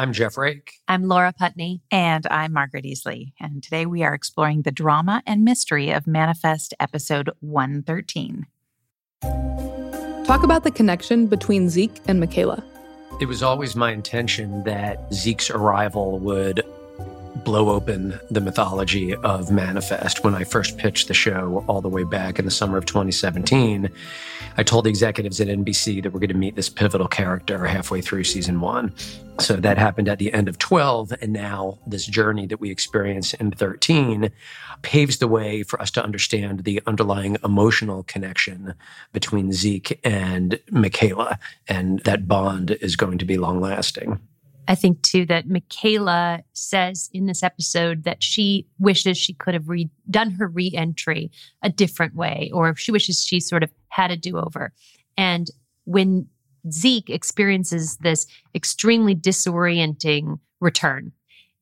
I'm Jeff Rake. I'm Laura Putney. And I'm Margaret Easley. And today we are exploring the drama and mystery of Manifest episode 113. Talk about the connection between Zeke and Michaela. It was always my intention that Zeke's arrival would blow open the mythology of Manifest. When I first pitched the show all the way back in the summer of 2017, I told the executives at NBC that we're going to meet this pivotal character halfway through season one. So that happened at the end of 12. And now this journey that we experience in 13 paves the way for us to understand the underlying emotional connection between Zeke and Michaela. And that bond is going to be long lasting. I think too that Michaela says in this episode that she wishes she could have done her reentry a different way, or she wishes she sort of had a do over. And when Zeke experiences this extremely disorienting return,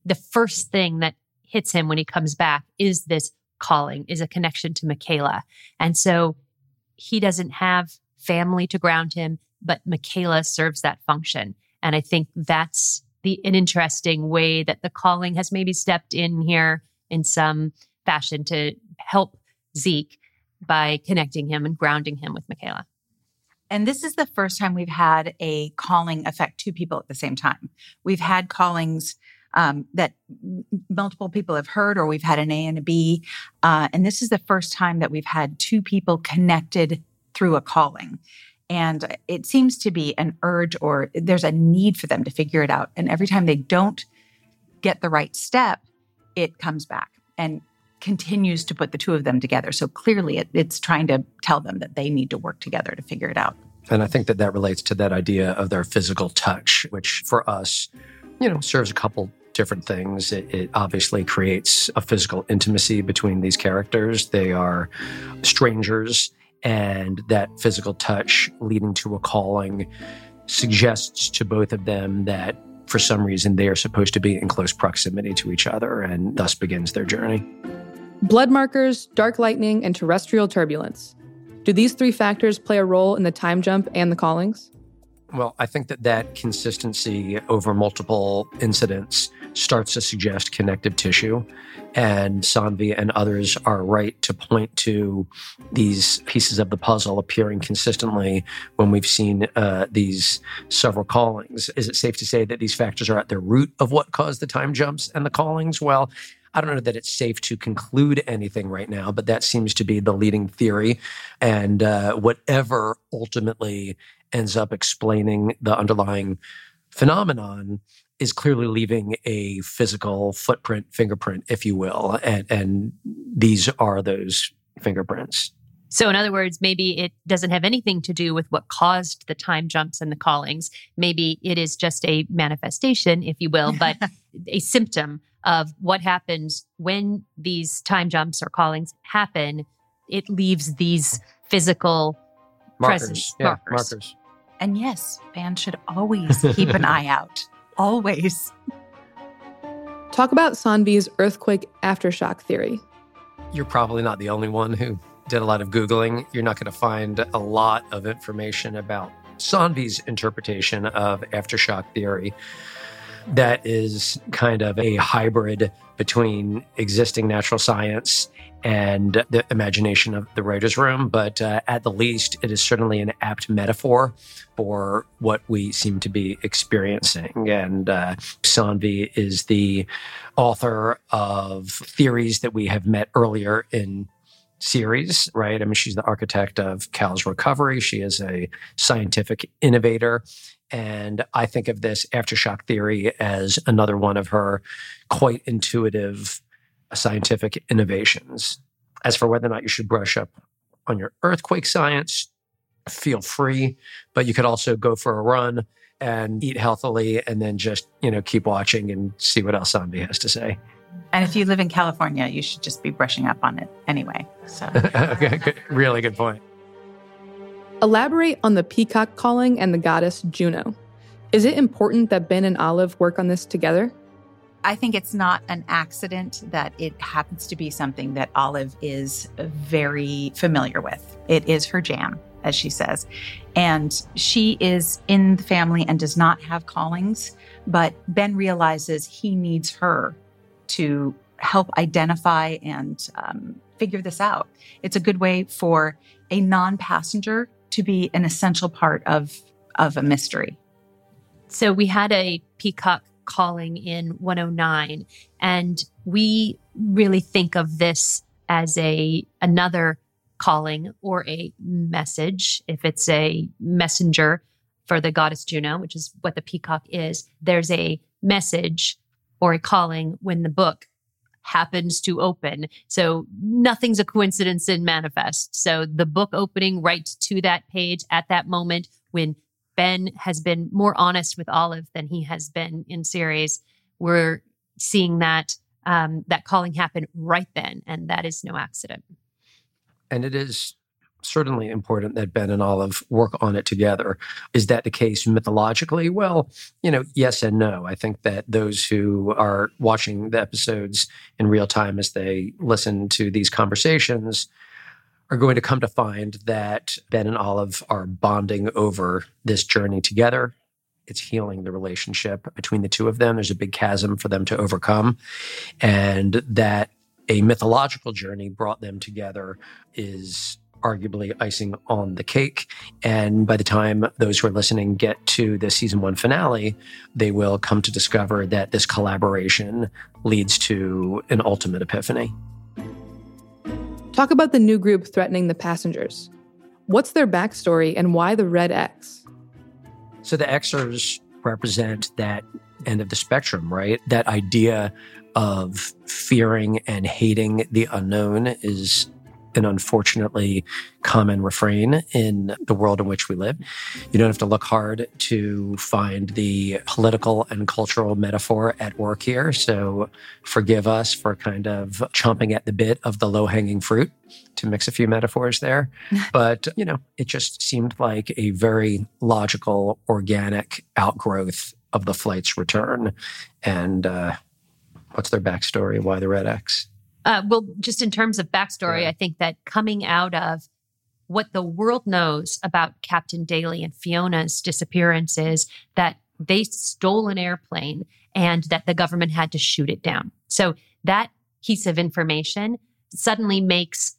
the first thing that hits him when he comes back is this calling, is a connection to Michaela. And so he doesn't have family to ground him, but Michaela serves that function. And I think that's the an interesting way that the calling has maybe stepped in here in some fashion to help Zeke by connecting him and grounding him with Michaela. And this is the first time we've had a calling affect two people at the same time. We've had callings um, that multiple people have heard, or we've had an A and a B. Uh, and this is the first time that we've had two people connected through a calling. And it seems to be an urge or there's a need for them to figure it out. And every time they don't get the right step, it comes back and continues to put the two of them together. So clearly it, it's trying to tell them that they need to work together to figure it out. And I think that that relates to that idea of their physical touch, which for us, you know, serves a couple different things. It, it, obviously creates a physical intimacy between these characters. They are strangers and that physical touch leading to a calling suggests to both of them that for some reason they are supposed to be in close proximity to each other and thus begins their journey. Blood markers, dark lightning, and terrestrial turbulence. Do these three factors play a role in the time jump and the callings? Well, I think that that consistency over multiple incidents starts to suggest connective tissue. And Sanvi and others are right to point to these pieces of the puzzle appearing consistently when we've seen uh, these several callings. Is it safe to say that these factors are at the root of what caused the time jumps and the callings? Well, I don't know that it's safe to conclude anything right now, but that seems to be the leading theory. And uh, whatever ultimately ends up explaining the underlying phenomenon is clearly leaving a physical footprint, fingerprint, if you will. And, and these are those fingerprints. So, in other words, maybe it doesn't have anything to do with what caused the time jumps and the callings. Maybe it is just a manifestation, if you will, but a symptom of what happens when these time jumps or callings happen. It leaves these physical markers. presence Yeah, markers. markers. And yes, fans should always keep an eye out. Always. Talk about Sanvi's earthquake aftershock theory. You're probably not the only one who did a lot of Googling. You're not going to find a lot of information about Sanvi's interpretation of aftershock theory. That is kind of a hybrid between existing natural science and the imagination of the writer's room. But uh, at the least, it is certainly an apt metaphor for what we seem to be experiencing. And uh, Sanvi is the author of theories that we have met earlier in series, right? I mean, she's the architect of Cal's recovery. She is a scientific innovator. And I think of this aftershock theory as another one of her quite intuitive scientific innovations. As for whether or not you should brush up on your earthquake science, feel free, but you could also go for a run and eat healthily and then just, you know, keep watching and see what else Sanvi has to say. And if you live in California, you should just be brushing up on it anyway. So okay, good, really good point. Elaborate on the peacock calling and the goddess Juno. Is it important that Ben and Olive work on this together? I think it's not an accident that it happens to be something that Olive is very familiar with. It is her jam. as she says. And she is in the family and does not have callings, but Ben realizes he needs her to help identify and um, figure this out. It's a good way for a non passenger to be an essential part of, of a mystery. So we had a peacock calling in 109 and we really think of this as a another calling or a message if it's a messenger for the goddess Juno which is what the peacock is there's a message or a calling when the book happens to open so nothing's a coincidence in manifest so the book opening right to that page at that moment when Ben has been more honest with Olive than he has been in series. We're seeing that um, that calling happen right then, and that is no accident. And it is certainly important that Ben and Olive work on it together. Is that the case mythologically? Well, you know, yes and no. I think that those who are watching the episodes in real time as they listen to these conversations are going to come to find that Ben and Olive are bonding over this journey together. It's healing the relationship between the two of them. There's a big chasm for them to overcome. And that a mythological journey brought them together is arguably icing on the cake. And by the time those who are listening get to the season one finale, they will come to discover that this collaboration leads to an ultimate epiphany. Talk about the new group threatening the passengers. What's their backstory and why the red X? So the Xers represent that end of the spectrum, right? That idea of fearing and hating the unknown is an unfortunately common refrain in the world in which we live. You don't have to look hard to find the political and cultural metaphor at work here. So forgive us for kind of chomping at the bit of the low hanging fruit to mix a few metaphors there. but, you know, it just seemed like a very logical, organic outgrowth of the flight's return. And uh, what's their backstory? Why the Red X? Uh, well, just in terms of backstory, yeah. I think that coming out of what the world knows about Captain Daly and Fiona's disappearance is that they stole an airplane and that the government had to shoot it down. So that piece of information suddenly makes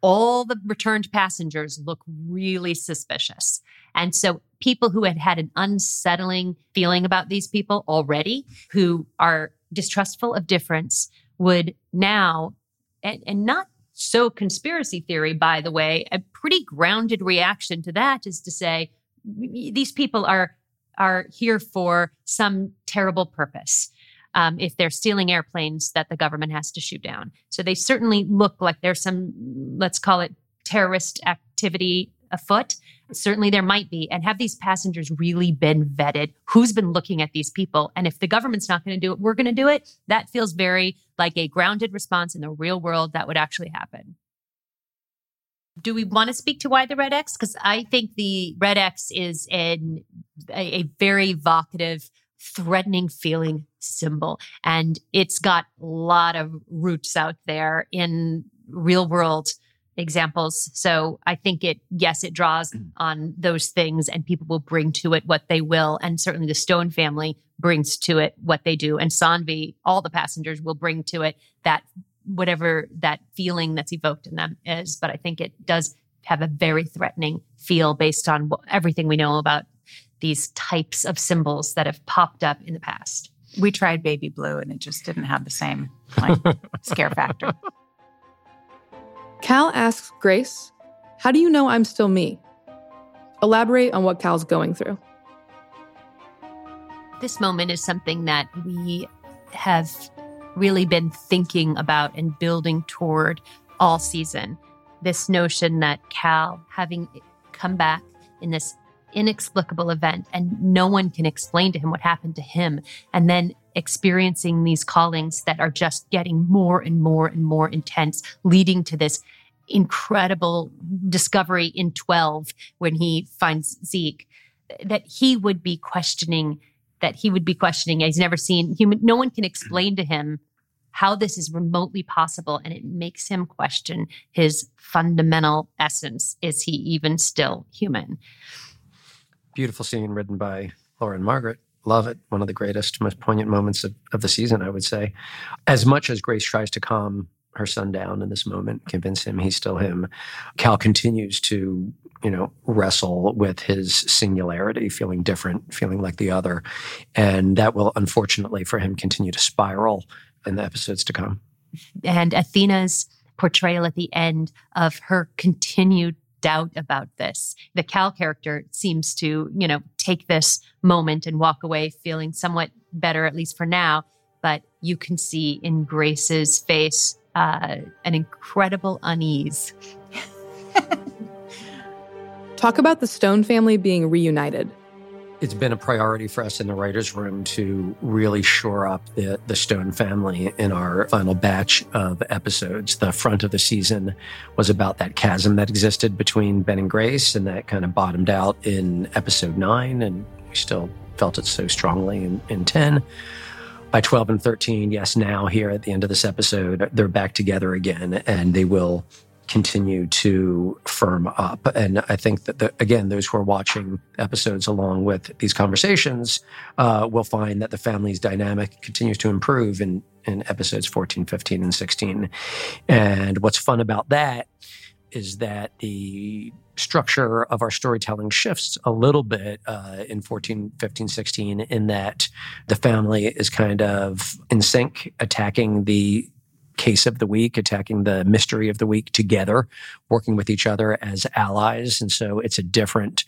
all the returned passengers look really suspicious. And so people who had had an unsettling feeling about these people already, who are distrustful of difference, would now, and, and not so conspiracy theory, by the way, a pretty grounded reaction to that is to say these people are are here for some terrible purpose. Um, if they're stealing airplanes that the government has to shoot down, so they certainly look like there's some, let's call it terrorist activity afoot. Certainly there might be. And have these passengers really been vetted? Who's been looking at these people? And if the government's not going to do it, we're going to do it. That feels very like a grounded response in the real world that would actually happen. Do we want to speak to why the red X? Because I think the red X is an, a, a very evocative, threatening feeling symbol. And it's got a lot of roots out there in real world examples. So I think it, yes, it draws mm. on those things and people will bring to it what they will. And certainly the Stone family brings to it what they do. And Sanvi, all the passengers will bring to it that whatever that feeling that's evoked in them is. But I think it does have a very threatening feel based on everything we know about these types of symbols that have popped up in the past. We tried baby blue and it just didn't have the same like scare factor. Cal asks Grace, How do you know I'm still me? Elaborate on what Cal's going through. This moment is something that we have really been thinking about and building toward all season. This notion that Cal, having come back in this inexplicable event and no one can explain to him what happened to him, and then experiencing these callings that are just getting more and more and more intense, leading to this incredible discovery in 12 when he finds Zeke, that he would be questioning, that he would be questioning. He's never seen human, no one can explain to him how this is remotely possible. And it makes him question his fundamental essence. Is he even still human? Beautiful scene written by Laura and Margaret. Love it. One of the greatest, most poignant moments of, of the season, I would say. As much as Grace tries to calm her son down in this moment, convince him he's still him, Cal continues to, you know, wrestle with his singularity, feeling different, feeling like the other. And that will, unfortunately for him, continue to spiral in the episodes to come. And Athena's portrayal at the end of her continued doubt about this. The Cal character seems to, you know, take this moment and walk away feeling somewhat better, at least for now. But you can see in Grace's face uh, an incredible unease. Talk about the Stone family being reunited it's been a priority for us in the writers' room to really shore up the, the Stone family in our final batch of episodes. The front of the season was about that chasm that existed between Ben and Grace, and that kind of bottomed out in episode nine, and we still felt it so strongly in, in 10. By 12 and 13, yes, now here at the end of this episode, they're back together again, and they will continue to firm up. And I think that, the, again, those who are watching episodes along with these conversations uh, will find that the family's dynamic continues to improve in, in episodes 14, 15, and 16. And what's fun about that is that the structure of our storytelling shifts a little bit uh, in 14, 15, 16, in that the family is kind of in sync, attacking the case of the week, attacking the mystery of the week together, working with each other as allies. And so it's a different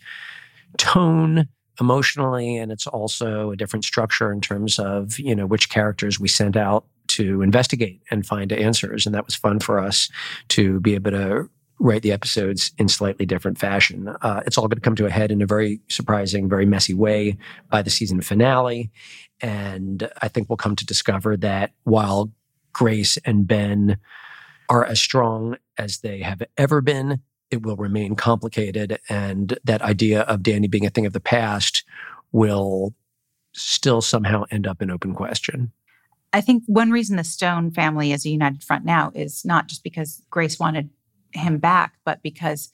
tone emotionally and it's also a different structure in terms of you know which characters we sent out to investigate and find answers. And that was fun for us to be able to write the episodes in slightly different fashion. Uh, it's all going to come to a head in a very surprising very messy way by the season finale. And i think we'll come to discover that while Grace and Ben are as strong as they have ever been. It will remain complicated. And that idea of Danny being a thing of the past will still somehow end up an open question. I think one reason the Stone family is a united front now is not just because Grace wanted him back, but because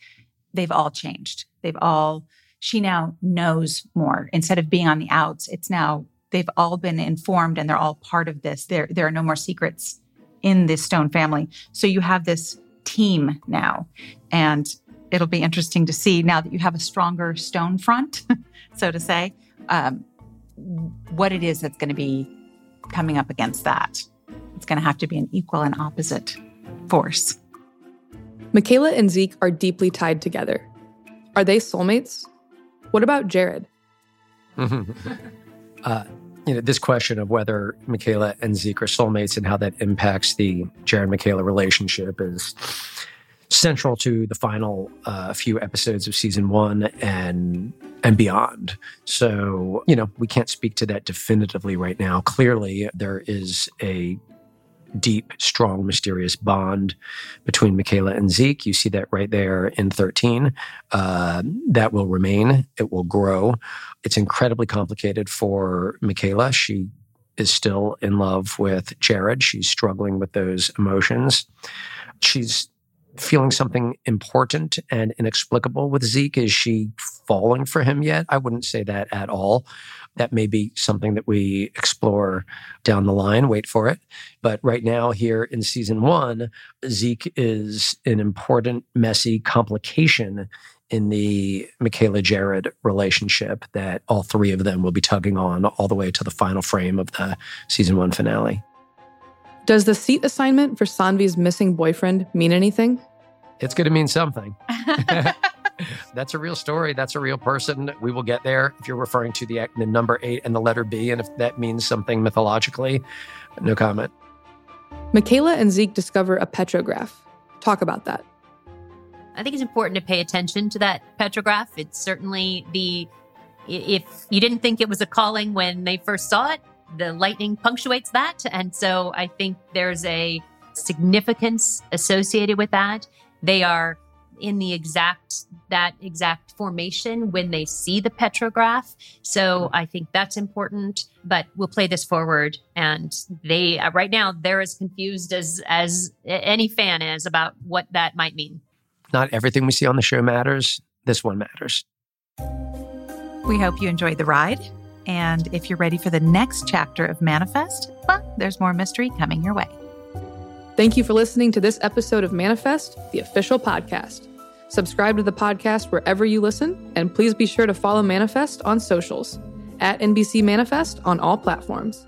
they've all changed. They've all, she now knows more. Instead of being on the outs, it's now they've all been informed and they're all part of this. There, there are no more secrets in this Stone family. So you have this team now. And it'll be interesting to see now that you have a stronger Stone front, so to say, um, what it is that's going to be coming up against that. It's going to have to be an equal and opposite force. Michaela and Zeke are deeply tied together. Are they soulmates? What about Jared? uh, you know, this question of whether Michaela and Zeke are soulmates and how that impacts the Jared Michaela relationship is central to the final uh, few episodes of season one and and beyond. So, you know, we can't speak to that definitively right now. Clearly, there is a deep, strong, mysterious bond between Michaela and Zeke. You see that right there in 13. Uh, that will remain, it will grow. It's incredibly complicated for Michaela. She is still in love with Jared. She's struggling with those emotions. She's feeling something important and inexplicable with Zeke. Is she falling for him yet? I wouldn't say that at all. That may be something that we explore down the line. Wait for it. But right now, here in season one, Zeke is an important, messy complication in the Michaela Jared relationship that all three of them will be tugging on all the way to the final frame of the season one finale. Does the seat assignment for Sanvi's missing boyfriend mean anything? It's going to mean something. That's a real story. That's a real person. We will get there. If you're referring to the, the number eight and the letter B, and if that means something mythologically, no comment. Michaela and Zeke discover a petrograph. Talk about that. I think it's important to pay attention to that petrograph. It's certainly the, if you didn't think it was a calling when they first saw it, the lightning punctuates that. And so I think there's a significance associated with that. They are in the exact that exact formation when they see the petrograph. So I think that's important. But we'll play this forward, and they uh, right now they're as confused as as any fan is about what that might mean. Not everything we see on the show matters. This one matters. We hope you enjoyed the ride. And if you're ready for the next chapter of Manifest, well, there's more mystery coming your way. Thank you for listening to this episode of Manifest, the official podcast. Subscribe to the podcast wherever you listen, and please be sure to follow Manifest on socials at NBC Manifest on all platforms.